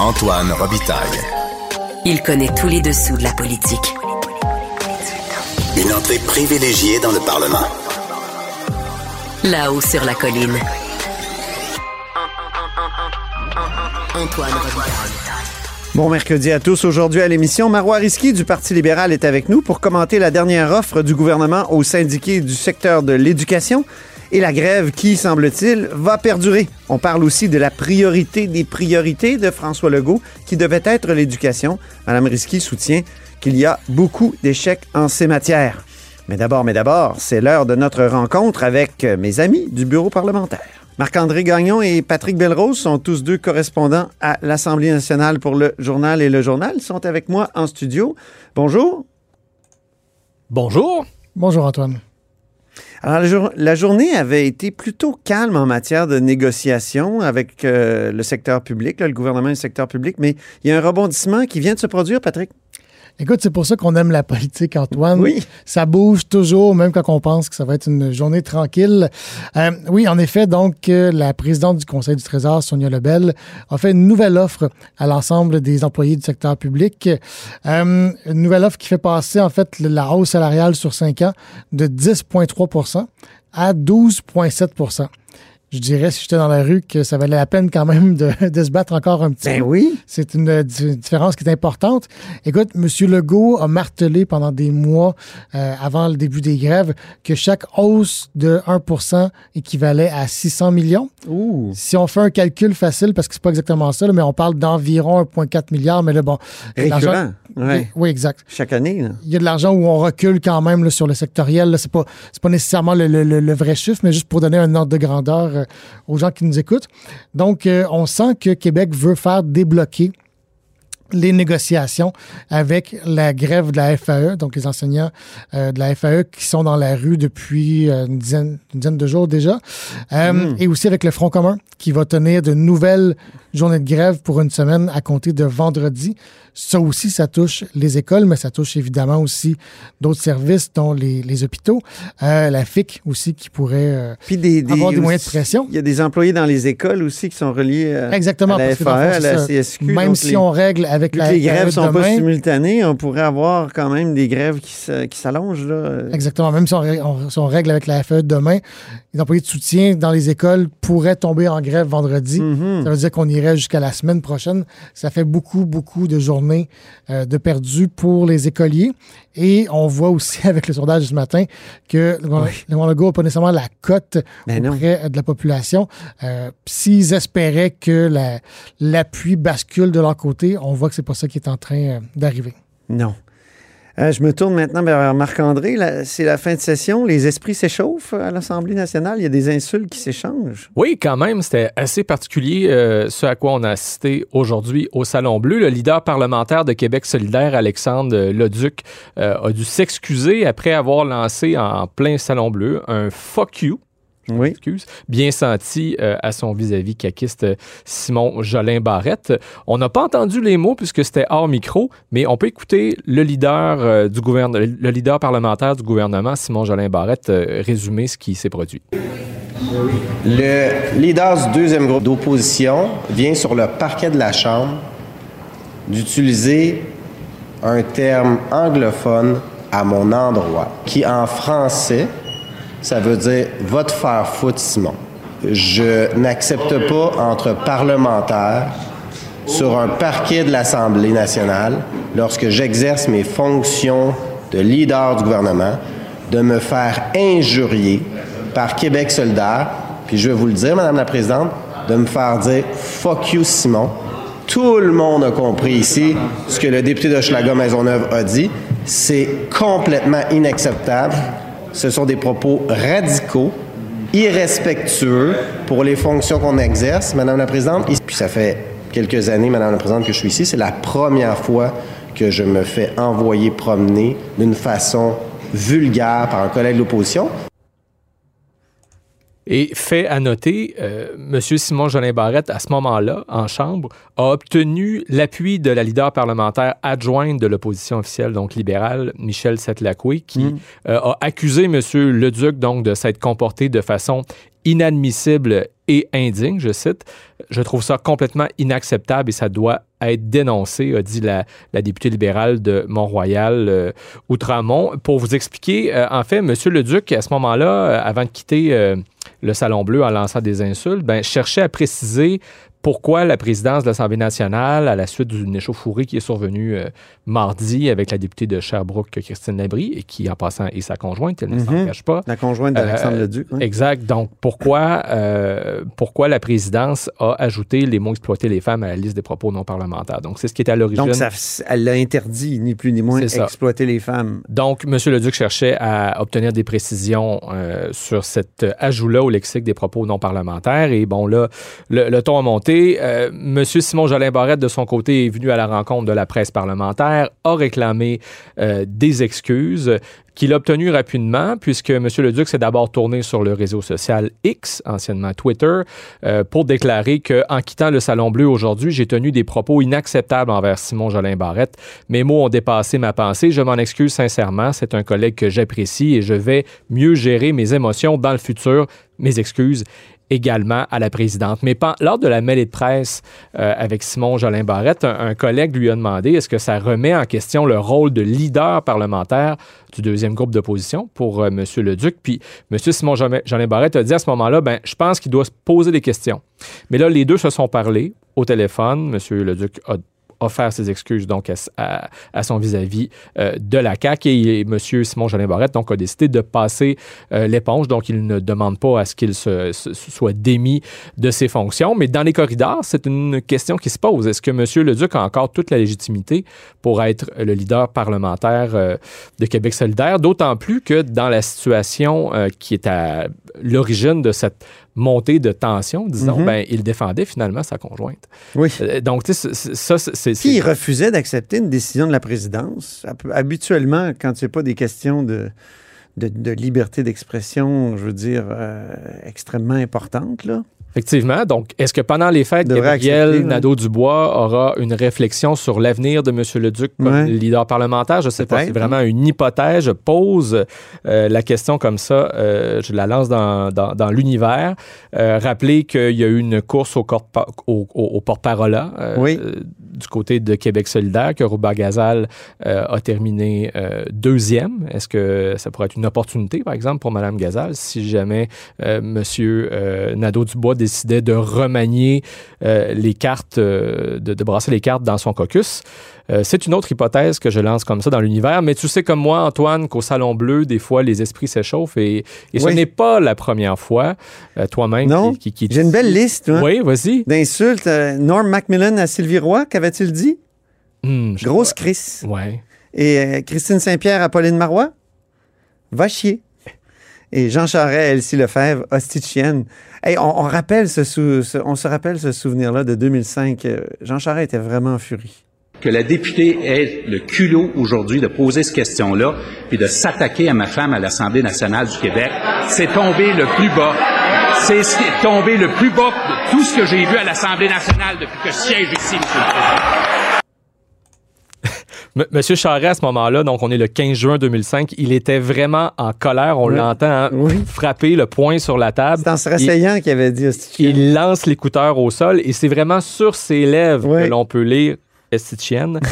Antoine Robitaille. Il connaît tous les dessous de la politique. Une entrée privilégiée dans le Parlement. Là-haut sur la colline. Antoine Robitaille. Bon mercredi à tous. Aujourd'hui à l'émission, Marois Risky du Parti libéral est avec nous pour commenter la dernière offre du gouvernement aux syndiqués du secteur de l'éducation et la grève qui, semble-t-il, va perdurer. On parle aussi de la priorité des priorités de François Legault qui devait être l'éducation. Madame Risky soutient qu'il y a beaucoup d'échecs en ces matières. Mais d'abord, mais d'abord, c'est l'heure de notre rencontre avec mes amis du bureau parlementaire. Marc-André Gagnon et Patrick Belrose sont tous deux correspondants à l'Assemblée nationale pour le journal et le journal. Ils sont avec moi en studio. Bonjour. Bonjour. Bonjour Antoine. Alors, la, jour- la journée avait été plutôt calme en matière de négociation avec euh, le secteur public, le gouvernement et le secteur public, mais il y a un rebondissement qui vient de se produire, Patrick. Écoute, c'est pour ça qu'on aime la politique, Antoine. Oui. Ça bouge toujours, même quand on pense que ça va être une journée tranquille. Euh, oui, en effet, donc, euh, la présidente du Conseil du Trésor, Sonia Lebel, a fait une nouvelle offre à l'ensemble des employés du secteur public. Euh, une nouvelle offre qui fait passer, en fait, la hausse salariale sur cinq ans de 10,3% à 12,7 je dirais, si j'étais dans la rue, que ça valait la peine quand même de, de se battre encore un petit Ben peu. oui. C'est une, di- différence qui est importante. Écoute, M. Legault a martelé pendant des mois euh, avant le début des grèves que chaque hausse de 1% équivalait à 600 millions. Ouh. Si on fait un calcul facile, parce que c'est pas exactement ça, là, mais on parle d'environ 1,4 milliard, mais là, bon. Récurrent. Ouais. Oui, exact. Chaque année. là. Il y a de l'argent où on recule quand même là, sur le sectoriel. C'est pas, pas nécessairement le, le- le- le vrai chiffre, mais juste pour donner un ordre de grandeur euh, aux gens qui nous écoutent. Donc, euh, on sent que Québec veut faire débloquer les négociations avec la grève de la FAE, donc les enseignants euh, de la FAE qui sont dans la rue depuis euh, une, dizaine, une dizaine de jours déjà, Euh, et aussi avec le Front commun qui va tenir de nouvelles journées de grève pour une semaine à compter de vendredi. Ça aussi, ça touche les écoles, mais ça touche évidemment aussi d'autres services, dont les, les hôpitaux, Euh, la FIC aussi qui pourrait euh, Puis des, des- avoir des moyens de pression. Il y a des employés dans les écoles aussi qui sont reliés euh, Exactement. à la FAE, à la. CSQ. Même si les- on règle avec la les grèves ne sont pas demain, simultanées, on pourrait avoir quand même des grèves qui s'allongent. là. Exactement. Même si on, ré- on- si on règle avec la FAE demain, les employés de soutien dans les écoles pourraient tomber en grève vendredi. Mhm. Ça veut dire qu'on irait jusqu'à la semaine prochaine. Ça fait beaucoup, beaucoup de journées euh, de perdus pour les écoliers. Et on voit aussi avec le sondage ce matin que le gouvernement- le Legault n'a pas nécessairement la cote Ben non. auprès de la population. Euh, S'ils espéraient que la- l'appui bascule de leur côté, on voit que c'est pas ça qui est en train euh, d'arriver. Non. Euh, je me tourne maintenant vers Marc-André. C'est la fin de session. Les esprits s'échauffent à l'Assemblée nationale. Il y a des insultes qui s'échangent. Oui, quand même, c'était assez particulier euh, ce à quoi on a assisté aujourd'hui au Salon Bleu. Le leader parlementaire de Québec solidaire, Alexandre Leduc, euh, a dû s'excuser après avoir lancé en plein Salon Bleu un fuck you. Oui. excuse, bien senti euh, à son vis-à-vis caquiste euh, Simon Jolin Barrette. On n'a pas entendu les mots puisque c'était hors micro, mais on peut écouter le leader euh, du gouvernement, le leader parlementaire du gouvernement, Simon Jolin Barrette, euh, résumer ce qui s'est produit. Le leader du deuxième groupe d'opposition vient sur le parquet de la Chambre d'utiliser un terme anglophone à mon endroit, qui en français, ça veut dire va te faire foutre, Simon. Je n'accepte pas entre parlementaires sur un parquet de l'Assemblée nationale, lorsque j'exerce mes fonctions de leader du gouvernement, de me faire injurier par Québec solidaire, puis je vais vous le dire, Madame la Présidente, de me faire dire fuck you, Simon. Tout le monde a compris ici ce que le député de Maisonneuve a dit. C'est complètement inacceptable. Ce sont des propos radicaux, irrespectueux pour les fonctions qu'on exerce, Madame la Présidente. Et puis ça fait quelques années, Madame la Présidente, que je suis ici. C'est la première fois que je me fais envoyer promener d'une façon vulgaire par un collègue de l'opposition. Et fait à noter, euh, M. Simon Jolin Barrette, à ce moment-là, en Chambre, a obtenu l'appui de la leader parlementaire adjointe de l'opposition officielle, donc libérale, Michel Setlacoué, qui Mm. euh, a accusé M. Leduc donc de s'être comporté de façon inadmissible et indigne, je cite. Je trouve ça complètement inacceptable et ça doit être dénoncé, a dit la, la députée libérale de Mont-Royal, euh, Outremont. Pour vous expliquer, euh, en fait, M. Leduc, à ce moment-là, euh, avant de quitter euh, le Salon Bleu en lançant des insultes, ben, cherchait à préciser pourquoi la présidence de l'Assemblée nationale, à la suite d'une échauffourée qui est survenue euh, mardi avec la députée de Sherbrooke, Christine Labrie, et qui, en passant, est sa conjointe, elle ne s'en Mhm. cache pas, La conjointe d'Alexandre Euh, Leduc. oui. Exact. Donc, pourquoi, euh, pourquoi la présidence a ajouté les mots exploiter les femmes à la liste des propos non parlementaires? Donc, c'est ce qui est à l'origine. Donc, ça, elle l'a interdit, ni plus ni moins, exploiter les femmes. Donc, M. Leduc cherchait à obtenir des précisions euh, sur cet ajout-là au lexique des propos non parlementaires. Et bon, là, le, le ton a monté. Euh, M. Simon Jolin Barrette, de son côté, est venu à la rencontre de la presse parlementaire, a réclamé euh, des excuses qu'il a obtenues rapidement, puisque M. Leduc s'est d'abord tourné sur le réseau social X, anciennement Twitter, euh, pour déclarer qu'en quittant le Salon Bleu aujourd'hui, j'ai tenu des propos inacceptables envers Simon Jolin Barrette. Mes mots ont dépassé ma pensée. Je m'en excuse sincèrement. C'est un collègue que j'apprécie et je vais mieux gérer mes émotions dans le futur. Mes excuses également à la présidente. Mais lors de la mêlée de presse euh, avec Simon Jolin Barrette, un, collègue lui a demandé est-ce que ça remet en question le rôle de leader parlementaire du deuxième groupe d'opposition pour euh, M. Leduc? Puis M. Simon Jolin Barrette a dit à ce moment-là ben, je pense qu'il doit se poser des questions. Mais là, les deux se sont parlé au téléphone. M. Leduc a offert ses excuses donc à, son vis-à-vis euh, de la CAQ et M. Simon Jolin Barrette donc a décidé de passer euh, l'éponge donc il ne demande pas à ce qu'il soit démis de ses fonctions mais dans les corridors c'est une question qui se pose est-ce que M. Leduc a encore toute la légitimité pour être le leader parlementaire euh, de Québec solidaire? D'autant plus que dans la situation qui est à l'origine de cette montée de tension disons Mhm. ben il défendait finalement sa conjointe Oui. euh, donc, tu sais, ça, c'est-. Puis il refusait d'accepter une décision de la présidence. Hab- Habituellement, quand c'est pas des questions de, de, de liberté d'expression, je veux dire, euh, extrêmement importantes, là. Effectivement. Donc, est-ce que pendant les fêtes, Gabriel. Nadeau-Dubois aura une réflexion sur l'avenir de M. Leduc comme Ouais. leader parlementaire? Je ne sais pas. C'est vraiment une hypothèse. Je pose euh, la question comme ça. euh, je la lance dans, dans, dans l'univers. Euh, rappelez qu'il y a eu une course au, corpa- au, au- au porte-parole euh, Oui. Du côté de Québec solidaire, que Rouba Gazal euh, a terminé euh, deuxième. Est-ce que ça pourrait être une opportunité, par exemple, pour Mme Gazal, si jamais euh, M. euh, Nadeau-Dubois décidait de remanier les cartes, de brasser les cartes dans son caucus? Euh, c'est une autre hypothèse que je lance comme ça dans l'univers, mais tu sais comme moi, Antoine, qu'au Salon Bleu, des fois, les esprits s'échauffent et, et ce n'est pas la première fois, euh, toi-même, Non. qui, qui, qui- J'ai une belle liste, hein, Oui, vas-y. d'insultes. Euh, Norm Macmillan à Sylvie Roy, qu'avait-il dit? Hmm, Grosse Chris. Ouais. Et Christine Saint-Pierre à Pauline Marois? Va chier. Et Jean Charest à Elsie Lefebvre, hostie de chienne. Hey, on, on rappelle ce, sou- ce- on se rappelle ce souvenir-là de 2005. Euh, Jean Charest était vraiment en furie. Que la députée ait le culot aujourd'hui de poser cette question-là, puis de s'attaquer à ma femme à l'Assemblée nationale du Québec, c'est tomber le plus bas. C'est tombé le plus bas de tout ce que j'ai vu à l'Assemblée nationale depuis que je siège ici, M. le Président. M- Monsieur Charest, à ce moment-là, donc on est le 15 juin 2005, il était vraiment en colère. On Oui. l'entend hein, Oui. frapper le poing sur la table. C'est en se rasseyant qu'il avait dit. Il lance l'écouteur au sol et c'est vraiment sur ses lèvres Oui. que l'on peut lire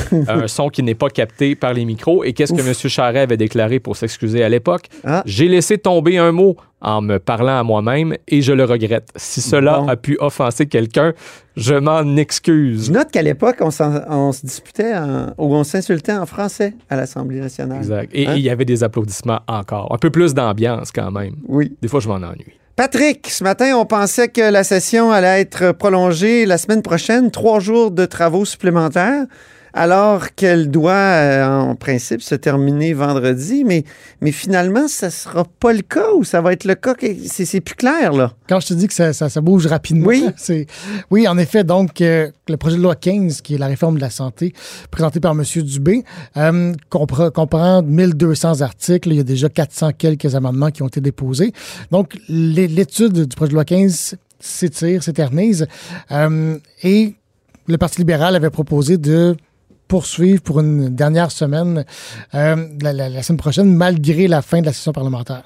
Un son qui n'est pas capté par les micros. Et qu'est-ce que M. Charret avait déclaré pour s'excuser à l'époque? Ah. J'ai laissé tomber un mot en me parlant à moi-même et je le regrette. Si cela Bon. a pu offenser quelqu'un, je m'en excuse. Je note qu'à l'époque, on, se disputait en- ou on s'insultait en français à l'Assemblée nationale. Exact. Et Hein? il y avait des applaudissements encore. Un peu plus d'ambiance quand même. Oui. Des fois, je m'en ennuie. Patrick, ce matin, on pensait que la session allait être prolongée la semaine prochaine, trois jours de travaux supplémentaires. Alors qu'elle doit, euh, en principe, se terminer vendredi. Mais, mais finalement, ça sera pas le cas ou ça va être le cas? C'est c'est plus clair, là? Quand je te dis que ça, ça- ça bouge rapidement, Oui. c'est oui, en effet. Donc, euh, le projet de loi 15, qui est la réforme de la santé, présenté par M. Dubé, euh, compre- comprend 1200 articles. Il y a déjà 400 quelques amendements qui ont été déposés. Donc, l'é- l'étude du projet de loi 15 s'étire, s'éternise. Et le Parti libéral avait proposé de poursuivre pour une dernière semaine, euh, la, la- la semaine prochaine, malgré la fin de la session parlementaire.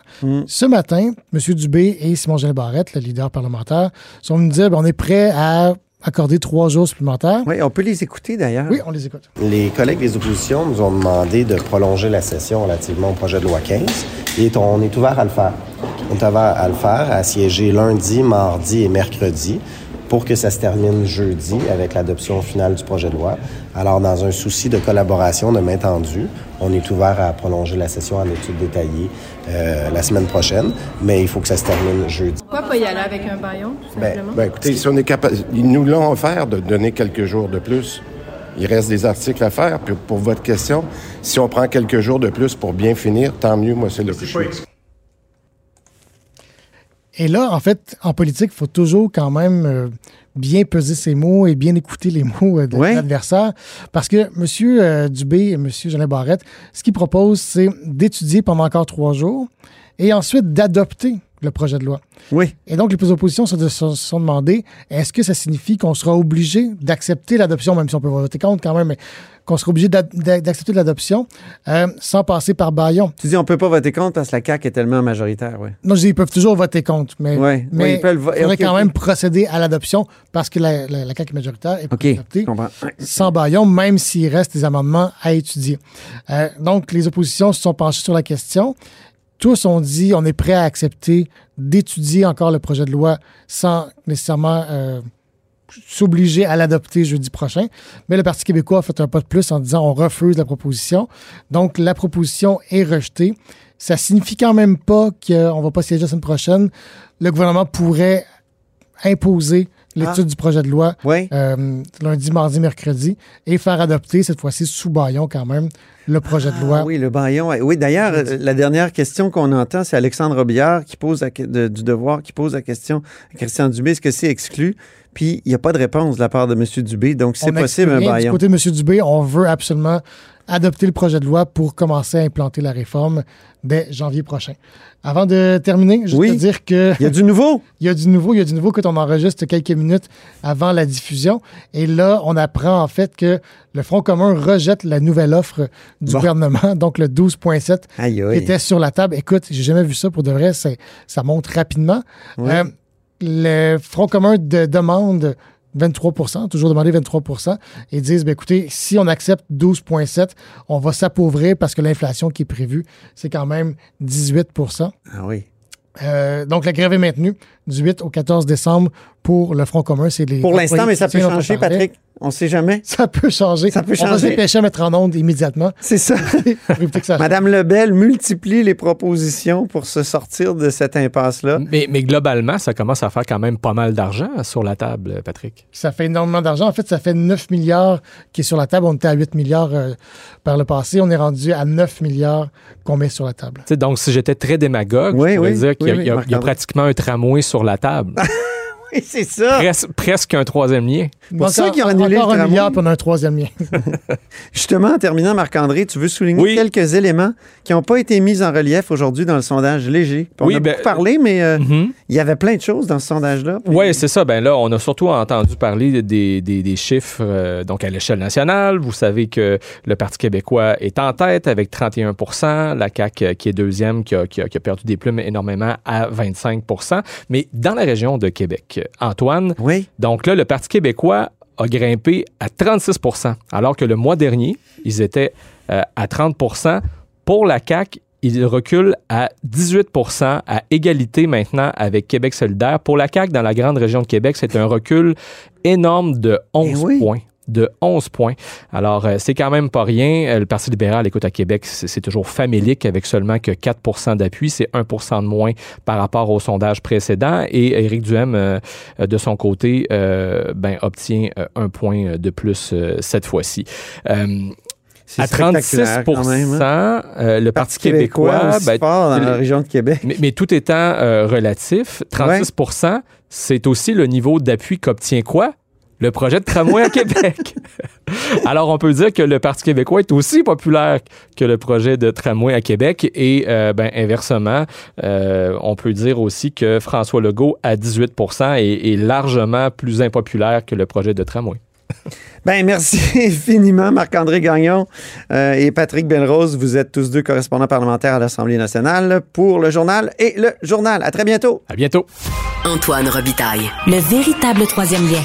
Ce matin, M. Dubé et Simon Jean Barrette, le leader parlementaire, sont venus dire ben, on est prêt à accorder trois jours supplémentaires. Oui, on peut les écouter d'ailleurs. Oui, on les écoute. Les collègues des oppositions nous ont demandé de prolonger la session relativement au projet de loi 15 et on est ouvert à le faire. On est ouvert à le faire, à siéger lundi, mardi et mercredi pour que ça se termine jeudi avec l'adoption finale du projet de loi. Alors, dans un souci de collaboration, de main tendue, on est ouvert à prolonger la session en études détaillées euh, la semaine prochaine, mais il faut que ça se termine jeudi. Pourquoi pas y aller avec un baillon, tout Ben, simplement? ben, écoutez, si on est capable, ils nous l'ont offert de donner quelques jours de plus. Il reste des articles à faire. Puis pour votre question, si on prend quelques jours de plus pour bien finir, tant mieux. Moi, c'est le plus. Et là, en fait, en politique, il faut toujours quand même euh, bien peser ses mots et bien écouter les mots euh, de Ouais. l'adversaire. Parce que M. euh, Dubé et M. Jeannet Barrette, ce qu'ils proposent, c'est d'étudier pendant encore trois jours et ensuite d'adopter le projet de loi. Oui. Et donc, les oppositions se, sont demandé est-ce que ça signifie qu'on sera obligé d'accepter l'adoption, même si on peut voter contre quand même, mais qu'on sera obligé d'accepter l'adoption euh, sans passer par baillon? Tu dis on peut pas voter contre parce que la CAQ est tellement majoritaire, oui. Non, je dis, ils peuvent toujours voter contre, mais, Ouais, mais ils peuvent vo- faudrait quand même procéder à l'adoption parce que la, la, la CAQ est majoritaire et OK, peut je adopter comprends. sans baillon, même s'il reste des amendements à étudier. Euh, donc, les oppositions se sont penchées sur la question. Tous ont dit on est prêt à accepter d'étudier encore le projet de loi sans nécessairement euh, s'obliger à l'adopter jeudi prochain. Mais le Parti québécois a fait un pas de plus en disant on refuse la proposition. Donc, la proposition est rejetée. Ça signifie quand même pas qu'on va pas siéger la semaine prochaine. Le gouvernement pourrait imposer l'étude du projet de loi Oui. euh, lundi, mardi, mercredi et faire adopter cette fois-ci sous baillon quand même le projet de loi. Ah oui, le baillon. Oui, d'ailleurs, euh, la dernière question qu'on entend, c'est Alexandre Robillard qui pose la de- du devoir, qui pose la question à Christian Dubé, est-ce que c'est exclu? Puis il n'y a pas de réponse de la part de M. Dubé, donc c'est possible un rien Du baillon. côté de M. Dubé, on veut absolument adopter le projet de loi pour commencer à implanter la réforme dès janvier prochain. Avant de terminer, je Oui. veux te dire que Il y a du nouveau. il y a du nouveau, il y a du nouveau quand on enregistre quelques minutes avant la diffusion. Et là, on apprend en fait que le Front commun rejette la nouvelle offre du Bon. gouvernement, donc le 12.7 Aïe, qui était sur la table. Écoute, j'ai jamais vu ça pour de vrai, ça monte rapidement. Oui. Euh, le Front commun de- demande 23% toujours demandé 23% et disent, ben, écoutez, si on accepte 12,7, on va s'appauvrir parce que l'inflation qui est prévue, c'est quand même 18 Ah oui. Euh, donc, la grève est maintenue du 8 au 14 décembre pour le Front commun. C'est les Pour l'instant, mais ça peut changer, parlait. Patrick. On sait jamais. Ça peut changer. Ça peut On va se changer. dépêcher à mettre en onde immédiatement C'est ça. Madame Lebel multiplie les propositions pour se sortir de cette impasse-là. Mais, mais globalement, ça commence à faire quand même pas mal d'argent sur la table, Patrick. Ça fait énormément d'argent. En fait, ça fait 9 milliards qui est sur la table. On était à 8 milliards euh, par le passé. On est rendu à 9 milliards qu'on met sur la table. Donc, si j'étais très démagogue, Oui, je pourrais oui, dire qu'il y a, y y pratiquement un tramway sur la table. Oui, c'est ça. Pres- presque un troisième lien. Pour ça qu'ils ont annulé encore le un tramway. milliard, a un troisième lien. Justement, en terminant, Marc-André, tu veux souligner Oui. quelques éléments qui n'ont pas été mis en relief aujourd'hui dans le sondage léger. Puis On Oui, a ben, beaucoup parlé, mais euh, Mhm. il y avait plein de choses dans ce sondage-là. Puis- Oui, c'est ça. Ben là, on a surtout entendu parler des, des- des chiffres euh, donc à l'échelle nationale. Vous savez que le Parti québécois est en tête avec 31% la CAQ euh, qui est deuxième, qui a, qui a- qui a perdu des plumes énormément à 25% Mais dans la région de Québec, Antoine, Oui. donc là, le Parti québécois a grimpé à 36% alors que le mois dernier, ils étaient euh, à 30% Pour la CAQ, il recule à 18% à égalité maintenant avec Québec solidaire. Pour la CAQ, dans la grande région de Québec, c'est un recul énorme de 11 Eh oui. points. De 11 points. Alors, euh, c'est quand même pas rien. Euh, le Parti libéral, écoute, à Québec, c'est toujours famélique avec seulement que 4% d'appui. C'est 1% de moins par rapport au sondage précédent. Et Éric Duhem, euh, de son côté, ben, obtient un point de plus cette fois-ci. À 36% hein? le Parti, québécois, ben, dans la région de Québec. Mais, tout étant relatif, 36% c'est aussi le niveau d'appui qu'obtient quoi? Le projet de tramway à Québec. Alors, on peut dire que le Parti québécois est aussi populaire que le projet de tramway à Québec. Et euh, ben, inversement, euh, on peut dire aussi que François Legault, à 18% est, est largement plus impopulaire que le projet de tramway. Ben merci infiniment, Marc-André Gagnon euh, et Patrick Belrose. Vous êtes tous deux correspondants parlementaires à l'Assemblée nationale pour le journal et le journal. À très bientôt. À bientôt. Antoine Robitaille. Le véritable troisième lien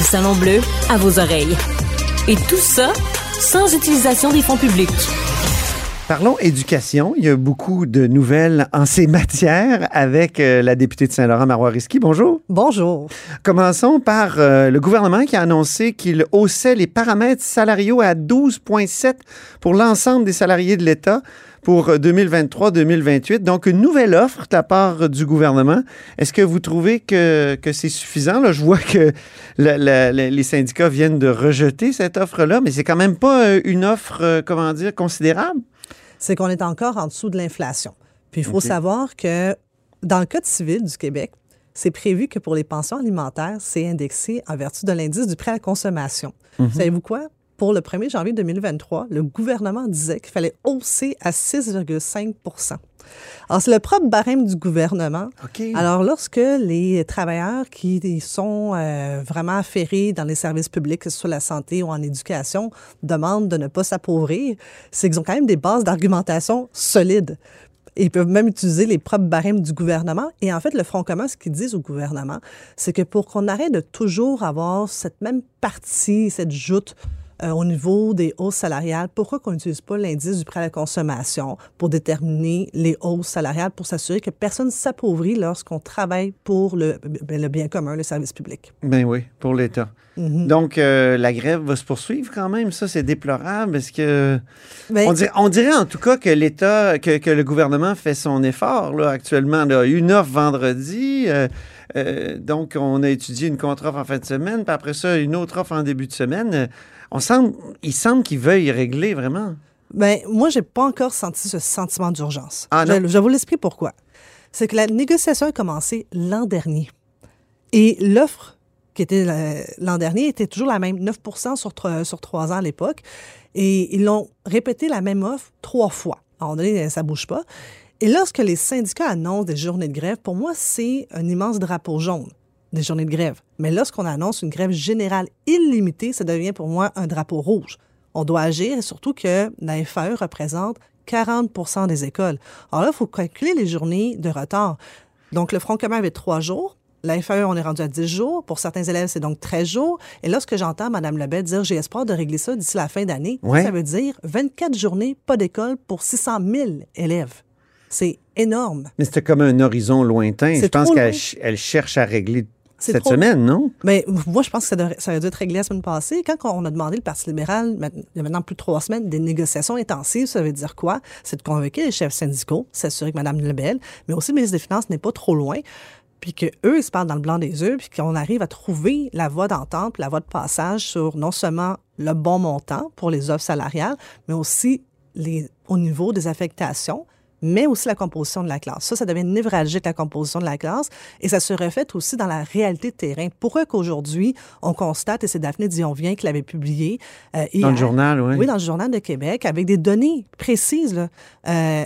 du Salon Bleu à vos oreilles. Et tout ça sans utilisation des fonds publics. Parlons éducation. Il y a beaucoup de nouvelles en ces matières avec euh, la députée de Saint-Laurent, Marois Risky. Bonjour. Bonjour. Commençons par euh, le gouvernement qui a annoncé qu'il haussait les paramètres salariaux à 12,7 pour l'ensemble des salariés de l'État pour 2023-2028. Donc, une nouvelle offre de la part du gouvernement. Est-ce que vous trouvez que, que c'est suffisant? Là, je vois que les syndicats viennent de rejeter cette offre-là, mais c'est quand même pas euh, une offre, euh, comment dire, considérable. C'est qu'on est encore en dessous de l'inflation. Puis, il faut savoir que dans le Code civil du Québec, c'est prévu que pour les pensions alimentaires, c'est indexé en vertu de l'indice du prêt à la consommation. Mhm. Savez-vous quoi? Pour le 1er janvier 2023, le gouvernement disait qu'il fallait hausser à 6,5 alors, c'est le propre barème du gouvernement. Alors, lorsque les travailleurs qui sont euh, vraiment affairés dans les services publics, que ce soit la santé ou en éducation, demandent de ne pas s'appauvrir, c'est qu'ils ont quand même des bases d'argumentation solides. ils peuvent même utiliser les propres barèmes du gouvernement. Et en fait, le Front commun, ce qu'ils disent au gouvernement, c'est que pour qu'on arrête de toujours avoir cette même partie, cette joute euh, au niveau des hausses salariales, pourquoi qu'on n'utilise pas l'indice du prêt à la consommation pour déterminer les hausses salariales pour s'assurer que personne ne s'appauvrit lorsqu'on travaille pour le, ben, le, bien commun, le service public? Ben oui, pour l'État. Mhm. Donc, euh, la grève va se poursuivre quand même. Ça, c'est déplorable parce que ben on, dirait, on, dirait, en tout cas que l'État, que, que, le gouvernement fait son effort là, actuellement. Là. Une offre vendredi. Euh, donc, on a étudié une contre-offre en fin de semaine, puis après ça, une autre offre en début de semaine on semble, il semble qu'ils veuillent régler vraiment. Bien, moi, j'ai pas encore senti ce sentiment d'urgence. Ah, je, je, vous l'explique pourquoi. C'est que la négociation a commencé l'an dernier. Et l'offre qui était l'an dernier était toujours la même, 9 sur, sur trois ans à l'époque. Et ils l'ont répété la même offre trois fois. À un moment donné, ça bouge pas. Et lorsque les syndicats annoncent des journées de grève, pour moi, c'est un immense drapeau jaune des journées de grève. Mais lorsqu'on annonce une grève générale illimitée, ça devient pour moi un drapeau rouge. On doit agir et surtout que la FAE représente 40% des écoles. Alors là, il faut calculer les journées de retard. Donc, le Front commun avait trois jours. La FAE, on est rendu à 10 jours. Pour certains élèves, c'est donc 13 jours. Et lorsque j'entends Mme Lebet dire j'ai espoir de régler ça d'ici la fin d'année, ça veut dire 24 journées, pas d'école pour 600 000 élèves. C'est énorme. Mais c'était comme un horizon lointain. Je pense qu'elle cherche à régler cette semaine, non? Mais moi, je pense que ça, devrait, ça a dû être réglé la semaine passée. Quand on a demandé le Parti libéral, il y a maintenant plus de trois semaines, des négociations intensives, ça veut dire quoi? C'est de convoquer les chefs syndicaux, s'assurer que Mme Lebel, mais aussi le ministre des Finances n'est pas trop loin, puis qu'eux, ils se parlent dans le blanc des yeux, puis qu'on arrive à trouver la voie d'entente, la voie de passage sur non seulement le bon montant pour les offres salariales, mais aussi les, au niveau des affectations, mais aussi la composition de la classe. Ça, ça devient névralgique, la composition de la classe, et ça se reflète aussi dans la réalité de terrain. Pourquoi qu'aujourd'hui, on constate, et c'est Daphné Dion-Vient qui l'avait publié euh, Dans le journal, oui. Oui, dans le journal de Québec, avec des données précises là, euh,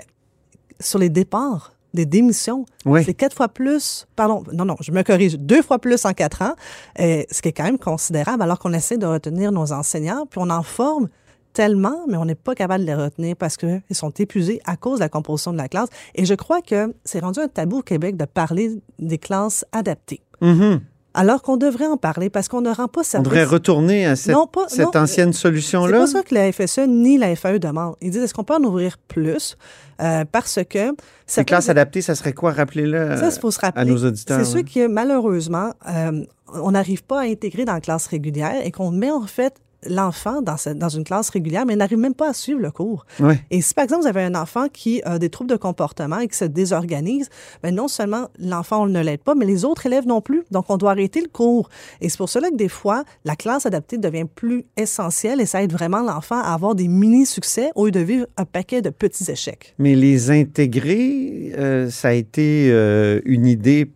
sur les départs des démissions. Oui. C'est quatre fois plus, pardon, non, non, je me corrige, deux fois plus en quatre ans, euh, ce qui est quand même considérable alors qu'on essaie de retenir nos enseignants, puis on en forme tellement, mais on n'est pas capable de les retenir parce qu'ils sont épuisés à cause de la composition de la classe. Et je crois que c'est rendu un tabou au Québec de parler des classes adaptées. Mm-hmm. Alors qu'on devrait en parler parce qu'on ne rend pas service. On devrait retourner à cette, cette ancienne solution-là. C'est pas ça que la FSE ni la FAE demandent. Ils disent est-ce qu'on peut en ouvrir plus? Euh, parce que. Les classes adaptées, ça serait quoi? Rappelez-le à nos auditeurs. C'est sûr que malheureusement, euh, on n'arrive pas à intégrer dans la classe régulière et qu'on met en fait l'enfant dans, ce- dans une classe régulière, mais n'arrive même pas à suivre le cours. Et si, par exemple, vous avez un enfant qui a des troubles de comportement et qui se désorganise, ben non seulement l'enfant, on ne l'aide pas, mais les autres élèves non plus. Donc, on doit arrêter le cours. Et c'est pour cela que des fois, la classe adaptée devient plus essentielle et ça aide vraiment l'enfant à avoir des mini-succès au lieu de vivre un paquet de petits échecs. Mais les intégrer, euh, ça a été euh, une idée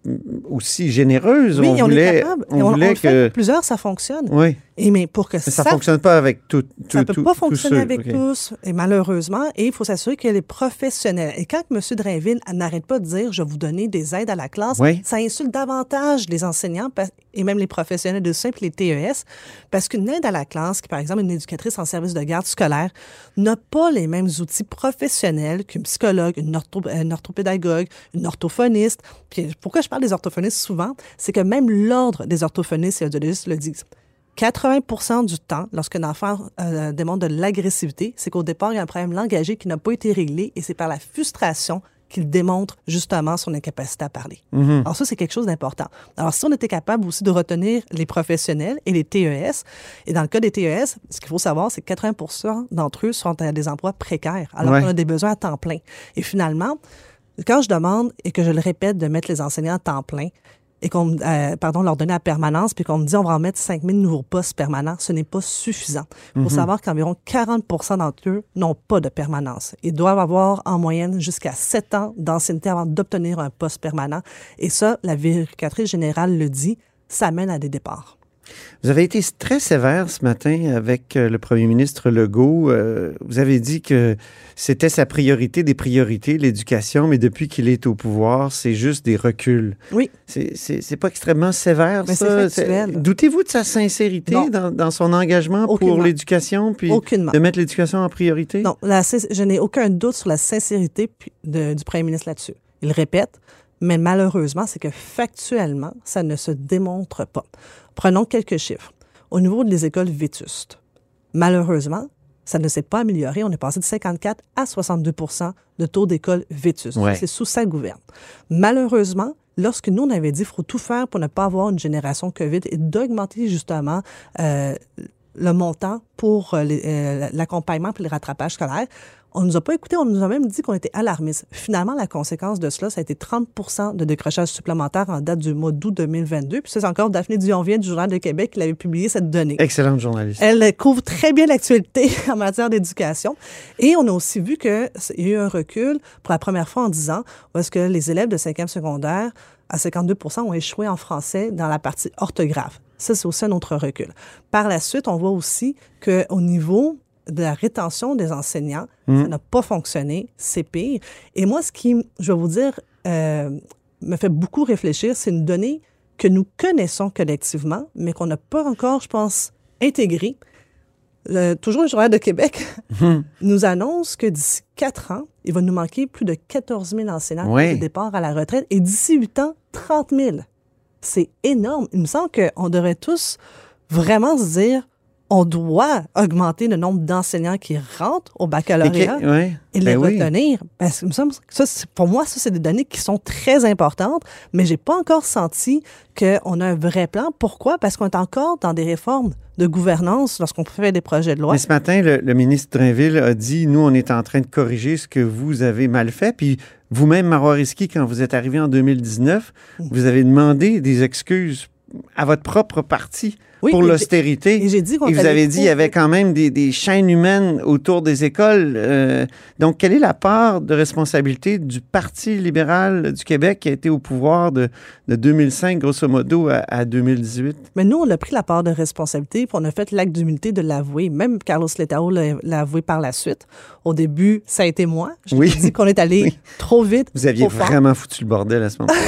aussi généreuse. Oui, on, on, voulait, est capable. on voulait le fait que. plusieurs, ça fonctionne. Oui. Et mais pour que Mais ça ne fonctionne pas avec tout. tout Ça peut tout- pas fonctionner ceux. avec tous, et malheureusement, et il faut s'assurer que les professionnels. Et quand M. Drainville n'arrête pas de dire je vais vous donner des aides à la classe, Oui. ça insulte davantage les enseignants et même les professionnels de et les TES, parce qu'une aide à la classe, qui par exemple une éducatrice en service de garde scolaire, n'a pas les mêmes outils professionnels qu'une psychologue, une, ortho- une orthopédagogue, une orthophoniste. Puis pourquoi je parle des orthophonistes souvent, c'est que même l'ordre des orthophonistes et audiologistes le disent. 80% du temps, lorsqu'un enfant euh, démontre de l'agressivité, c'est qu'au départ, il y a un problème langagier qui n'a pas été réglé et c'est par la frustration qu'il démontre justement son incapacité à parler. Alors ça, c'est quelque chose d'important. Alors si on était capable aussi de retenir les professionnels et les TES, et dans le cas des TES, ce qu'il faut savoir, c'est que 80% d'entre eux sont à des emplois précaires, alors Ouais. qu'on a des besoins à temps plein. Et finalement, quand je demande et que je le répète de mettre les enseignants à temps plein, et qu'on, euh, pardon, leur donner la permanence, puis qu'on me dit on va en mettre 5 000 nouveaux postes permanents, ce n'est pas suffisant. Il faut savoir qu'environ 40 d'entre eux n'ont pas de permanence. Ils doivent avoir en moyenne jusqu'à 7 ans d'ancienneté avant d'obtenir un poste permanent. Et ça, la vérificatrice générale le dit, ça mène à des départs. Vous avez été très sévère ce matin avec euh, le premier ministre Legault. Euh, vous avez dit que c'était sa priorité des priorités, l'éducation, mais depuis qu'il est au pouvoir, c'est juste des reculs. Oui. C'est- pas extrêmement sévère, Mais ça? Doutez-vous de sa sincérité dans, dans son engagement pour l'éducation, puis Aucunement. de mettre l'éducation en priorité? Non, la je n'ai aucun doute sur la sincérité de- du premier ministre là-dessus. Il répète, mais malheureusement, c'est que factuellement, ça ne se démontre pas. Prenons quelques chiffres. Au niveau des écoles vétustes, malheureusement, ça ne s'est pas amélioré. On est passé de 54 à 62% de taux d'écoles vétustes. Ouais. C'est sous sa gouverne. Malheureusement, lorsque nous, on avait dit qu'il faut tout faire pour ne pas avoir une génération COVID et d'augmenter justement euh, le montant pour euh, euh, l'accompagnement pour le rattrapage scolaire. On nous a pas écouté, on nous a même dit qu'on était alarmistes. Finalement, la conséquence de cela, ça a été 30 de décrochage supplémentaire en date du mois d'août 2022. Puis c'est encore Daphné Dionvien du Journal de Québec qui avait publié cette donnée. Excellente journaliste. Elle couvre très bien l'actualité en matière d'éducation. Et on a aussi vu qu'il y a eu un recul pour la première fois en 10 ans, parce que les élèves de 5e secondaire, à 52% ont échoué en français dans la partie orthographe. Ça, c'est aussi un autre recul. Par la suite, on voit aussi qu'au niveau de la rétention des enseignants, ça n'a pas fonctionné, c'est pire. Et moi, ce qui, je vais vous dire, euh, me fait beaucoup réfléchir, c'est une donnée que nous connaissons collectivement, mais qu'on n'a pas encore, je pense, intégrée. Euh, toujours le Journal de Québec nous annonce que d'ici quatre ans, il va nous manquer plus de 14 000 enseignants Ouais. de départ à la retraite et d'ici huit ans, 30 000. C'est énorme. Il me semble qu'on devrait tous vraiment se dire on doit augmenter le nombre d'enseignants qui rentrent au Et baccalauréat que- ouais. et les Ben oui. retenir. Parce que ça, pour moi, ça, c'est des données qui sont très importantes, mais j'ai pas encore senti qu'on a un vrai plan. Pourquoi? Parce qu'on est encore dans des réformes de gouvernance lorsqu'on fait des projets de loi. Mais ce matin, le, le ministre Drainville a dit Nous, on est en train de corriger ce que vous avez mal fait. Puis vous-même, Marois Risky, quand vous êtes arrivé en 2019, Mm. vous avez demandé des excuses à votre propre parti Oui, pour l'austérité. et j'ai dit qu'on Et vous avez dit qu'il y avait quand même des, des chaînes humaines autour des écoles. Euh, donc, quelle est la part de responsabilité du Parti libéral du Québec qui a été au pouvoir de, de 2005, grosso modo, à, à 2018? Mais nous, on a pris la part de responsabilité, puis on a fait l'acte d'humilité de l'avouer. Même Carlos Letao l'a l'a avoué par la suite. Au début, ça a été moi. Je Oui. dit qu'on est allé Oui. trop vite. Vous aviez vraiment foutu le bordel à ce moment-là.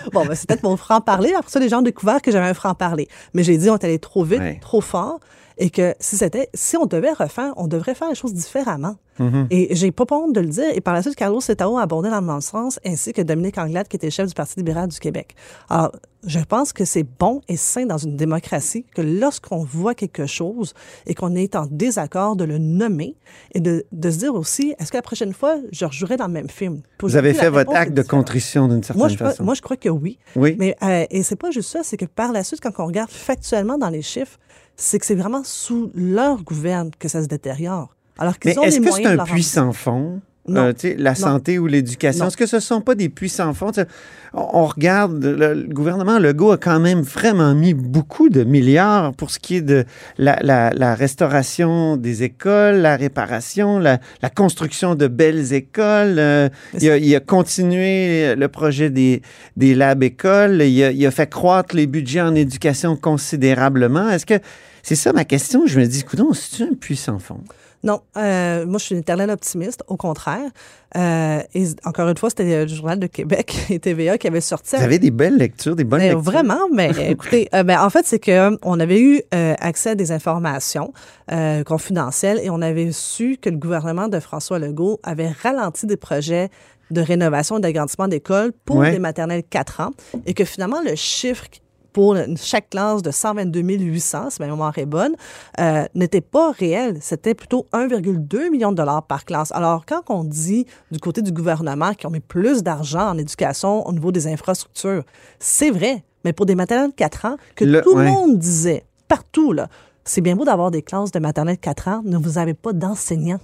Bon, ben, c'est peut-être mon franc-parler. Après ça, les gens ont découvert que j'avais un franc-parler. Mais j'ai dit, on est allé trop vite, Ouais. trop fort. Et que si c'était, si on devait refaire, on devrait faire les choses différemment. Mhm. Et j'ai pas honte de le dire. Et par la suite, Carlos Setao a abordé dans le même sens, ainsi que Dominique Anglade, qui était chef du Parti libéral du Québec. Alors, je pense que c'est bon et sain dans une démocratie que lorsqu'on voit quelque chose et qu'on est en désaccord, de le nommer et de, de se dire aussi, est-ce que la prochaine fois, je rejouerai dans le même film? Vous avez fait votre acte de contrition d'une certaine Moi je, crois- façon. moi, je crois que oui. Oui. Mais, euh, et c'est pas juste ça, c'est que par la suite, quand on regarde factuellement dans les chiffres, c'est que c'est vraiment sous leur gouverne que ça se détériore. Alors qu'ils Mais ont est-ce que c'est un puits sans fond? Euh, la Non. santé ou l'éducation? Est-ce que ce ne sont pas des puits sans fond? Tu sais, On, on regarde, le, le gouvernement Legault a quand même vraiment mis beaucoup de milliards pour ce qui est de la, la- la restauration des écoles, la réparation, la, la construction de belles écoles. euh, Mais il, a, il a continué le projet des, des labs écoles. Il a, il a fait croître les budgets en éducation considérablement. Est-ce que c'est ça ma question? Je me dis, écoute, c'est un puits sans fond? Non, euh, moi, je suis une éternelle optimiste, au contraire. Euh, et encore une fois, c'était le Journal de Québec et TVA qui avait sorti. Vous avez des belles lectures, des bonnes Ben, lectures. vraiment, mais écoutez, euh, ben, en fait, c'est que euh, on avait eu euh, accès à des informations euh, confidentielles et on avait su que le gouvernement de François Legault avait ralenti des projets de rénovation et d'agrandissement d'écoles pour Ouais. les maternelles 4 ans et que finalement, le chiffre pour chaque classe de 122 800, si ma mémoire est bonne, euh, n'était pas réel. C'était plutôt 1,2 million de dollars par classe. Alors, quand on dit du côté du gouvernement qu'ils ont mis plus d'argent en éducation au niveau des infrastructures, c'est vrai. Mais pour des maternelles de 4 ans, que Le- tout ouais. le monde disait, partout, là, c'est bien beau d'avoir des classes de maternelle de 4 ans, mais vous n'avez pas d'enseignants.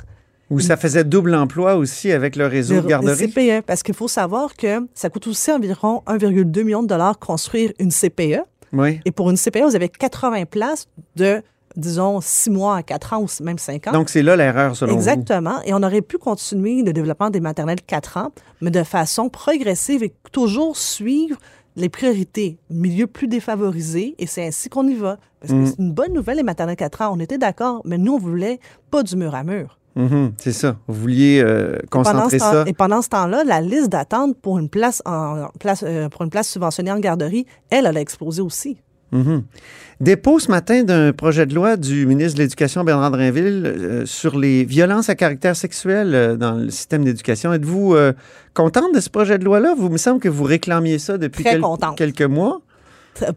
Ou ça faisait double emploi aussi avec le réseau Le- de le garderie. CPE, parce qu'il faut savoir que ça coûte aussi environ 1,2 million de dollars construire une CPE. Oui. Et pour une CPE, vous avez 80 places de, disons, 6 mois à 4 ans ou même 5 ans. Donc, c'est là l'erreur, selon Exactement. Et on aurait pu continuer le développement des maternelles 4 ans, mais de façon progressive et toujours suivre les priorités, milieux plus défavorisés, et c'est ainsi qu'on y va. Parce que Mm. c'est une bonne nouvelle, les maternelles 4 ans. On était d'accord, mais nous, on voulait pas du mur à mur. Mhm, c'est ça. Vous vouliez euh, concentrer ce temps- ça. et pendant ce temps-là, la liste d'attente pour une place en place euh, pour une place subventionnée en garderie, elle, elle a explosé aussi. Mhm. Dépôt ce matin d'un projet de loi du ministre de l'Éducation, Bernard Drinville, euh, sur les violences à caractère sexuel dans le système d'éducation. Êtes-vous contente de ce projet de loi-là? Vous me semble que vous réclamiez ça depuis Très quel- contente. quelques mois.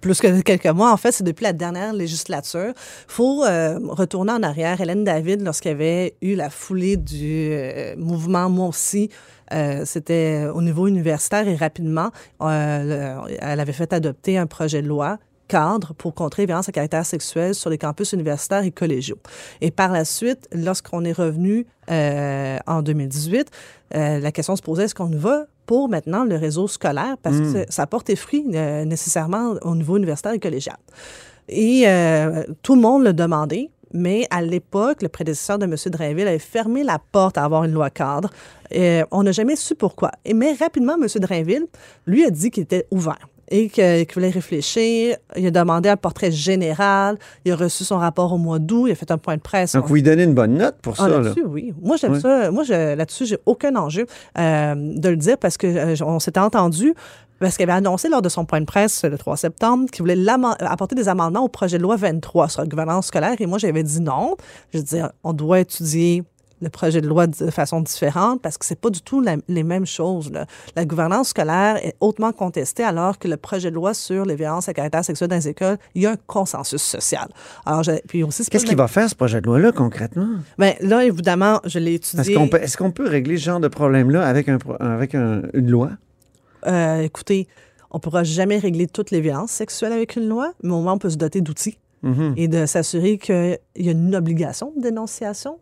Plus que quelques mois. En fait, c'est depuis la dernière législature. faut euh, retourner en arrière. Hélène David, lorsqu'il y avait eu la foulée du euh, mouvement Moi aussi, euh, c'était au niveau universitaire et rapidement, le- elle avait fait adopter un projet de loi cadre pour contrer les violences à caractère sexuel sur les campus universitaires et collégiaux. Et par la suite, lorsqu'on est revenu en 2018, euh, la question se posait, est-ce qu'on va pour maintenant le réseau scolaire? Parce que ça- ça porte fruit euh, nécessairement au niveau universitaire et collégial. Et euh, tout le monde le demandait. Mais à l'époque, le prédécesseur de M. Drainville avait fermé la porte à avoir une loi cadre. Et on n'a jamais su pourquoi. Et, mais rapidement, M. Drainville, lui, a dit qu'il était ouvert et qu'il voulait réfléchir. Il a demandé un portrait général. Il a reçu son rapport au mois d'août. Il a fait un point de presse. Donc, vous lui donnez une bonne note pour Ah, ça. là. là-dessus, oui. Moi, j'aime ça. Moi, je- là-dessus, j'ai aucun enjeu euh, de le dire parce que euh, on s'était entendu. Parce qu'il avait annoncé lors de son point de presse le 3 septembre qu'il voulait apporter des amendements au projet de loi 23 sur la gouvernance scolaire. Et moi, j'avais dit non. Je dire, on doit étudier le projet de loi de façon différente parce que c'est pas du tout la- les mêmes choses. là. La gouvernance scolaire est hautement contestée alors que le projet de loi sur les violences à caractère sexuel dans les écoles, il y a un consensus social. Alors, je- puis aussi, Qu'est-ce qu'il va faire, ce projet de loi-là, concrètement? ben, là, évidemment, je l'ai Est-ce étudié. qu'on peut, est-ce qu'on peut régler ce genre de problème-là avec, un, avec un- une loi? Euh, écoutez, on pourra jamais régler toutes les violences sexuelles avec une loi, mais au moins, on peut se doter d'outils Mhm. et de s'assurer qu'il y a une obligation de dénonciation,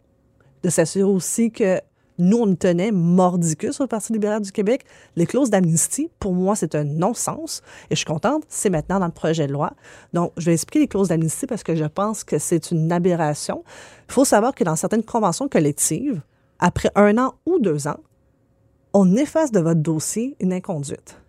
de s'assurer aussi que nous, on tenait mordicus au Parti libéral du Québec. Les clauses d'amnistie, pour moi, c'est un non-sens. Et je suis contente, c'est maintenant dans le projet de loi. Donc, je vais expliquer les clauses d'amnistie parce que je pense que c'est une aberration. Il faut savoir que dans certaines conventions collectives, après un an ou deux ans, on efface de votre dossier une inconduite,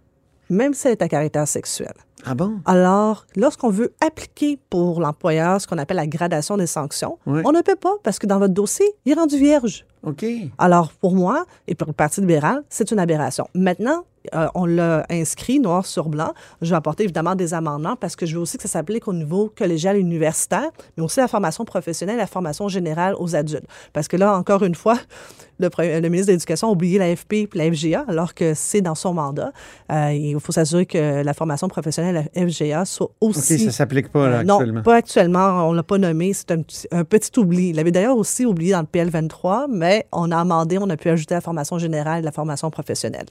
même si elle est à caractère sexuel. Ah bon? Alors, lorsqu'on veut appliquer pour l'employeur ce qu'on appelle la gradation des sanctions, on ne peut pas parce que dans votre dossier, il est rendu vierge. OK. Alors, pour moi et pour le Parti libéral, c'est une aberration. Maintenant, euh, on l'a inscrit noir sur blanc. Je vais apporter évidemment des amendements parce que je veux aussi que ça s'applique au niveau collégial et universitaire, mais aussi la formation professionnelle, la formation générale aux adultes. Parce que là, encore une fois, le, ministre de l'Éducation a oublié l'AFP et la FGA alors que c'est dans son mandat. Euh, il faut s'assurer que la formation professionnelle, la FGA, soit OK, aussi... ça s'applique pas là, Euh, non, actuellement. pas actuellement. On l'a pas nommé. C'est un, petit- un petit oubli. Il l'avait d'ailleurs aussi oublié dans le PL23, mais on a amendé, on a pu ajouter la formation générale et la formation professionnelle.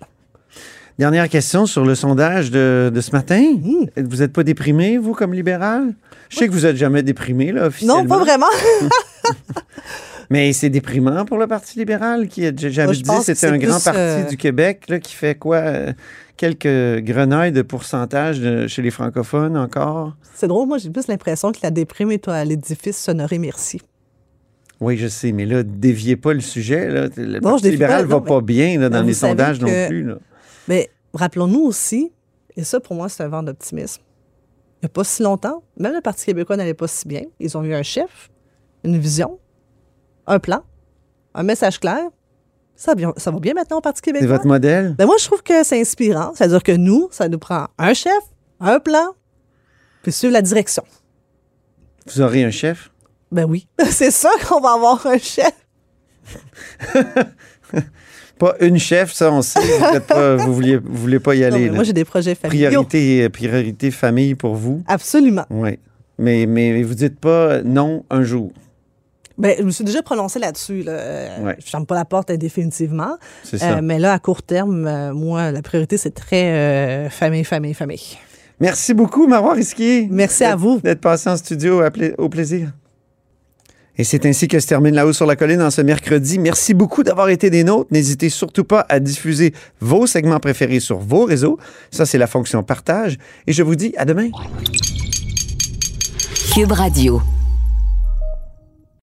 Dernière question sur le sondage de, de ce matin. Mmh. Vous n'êtes pas déprimé, vous, comme libéral? Je sais que vous n'êtes jamais déprimé, là, officiellement. Non, pas vraiment. Mais c'est déprimant pour le Parti libéral qui, a- j'avais dit, c'était un grand parti euh, du Québec là, qui fait quoi? Quelques grenouilles de pourcentage de- chez les francophones encore? C'est drôle. Moi, j'ai plus l'impression que la déprime est à l'édifice Sonoré Merci. Oui, je sais, mais là, déviez pas le sujet. Là. Le Non, Parti je dévie libéral pas, va non, pas bien là, dans les sondages non plus. là. Mais rappelons-nous aussi, et ça, pour moi, c'est un vent d'optimisme. Il n'y a pas si longtemps, même le Parti québécois n'allait pas si bien. Ils ont eu un chef, une vision, un plan, un message clair. Ça, va bien- ça va bien maintenant au Parti C'est québécois. votre modèle? Ben moi, je trouve que c'est inspirant. C'est-à-dire que nous, ça nous prend un chef, un plan, puis suivre la direction. Vous aurez un chef? Ben oui, c'est ça qu'on va avoir un chef. Pas une chef, ça, on sait. Vous ne pas, vous vouliez, vous voulez pas y aller. moi, j'ai des projets familiaux. priorité, priorité famille pour vous? Absolument. Oui. Mais, mais vous dites pas non un jour. Ben, je me suis déjà prononcée là-dessus. Là. Euh, Ouais. Je ferme pas la porte euh, définitivement. C'est ça. Euh, mais là, à court terme, euh, moi, la priorité, c'est très euh, famille, famille, famille. Merci beaucoup, Marois Risquier. Merci à vous. D'être passé en studio à pla- au plaisir. Et c'est ainsi que se termine La Haut sur la Colline en ce mercredi. Merci beaucoup d'avoir été des nôtres. N'hésitez surtout pas à diffuser vos segments préférés sur vos réseaux. Ça, c'est la fonction partage. Et je vous dis à demain. Cube Radio.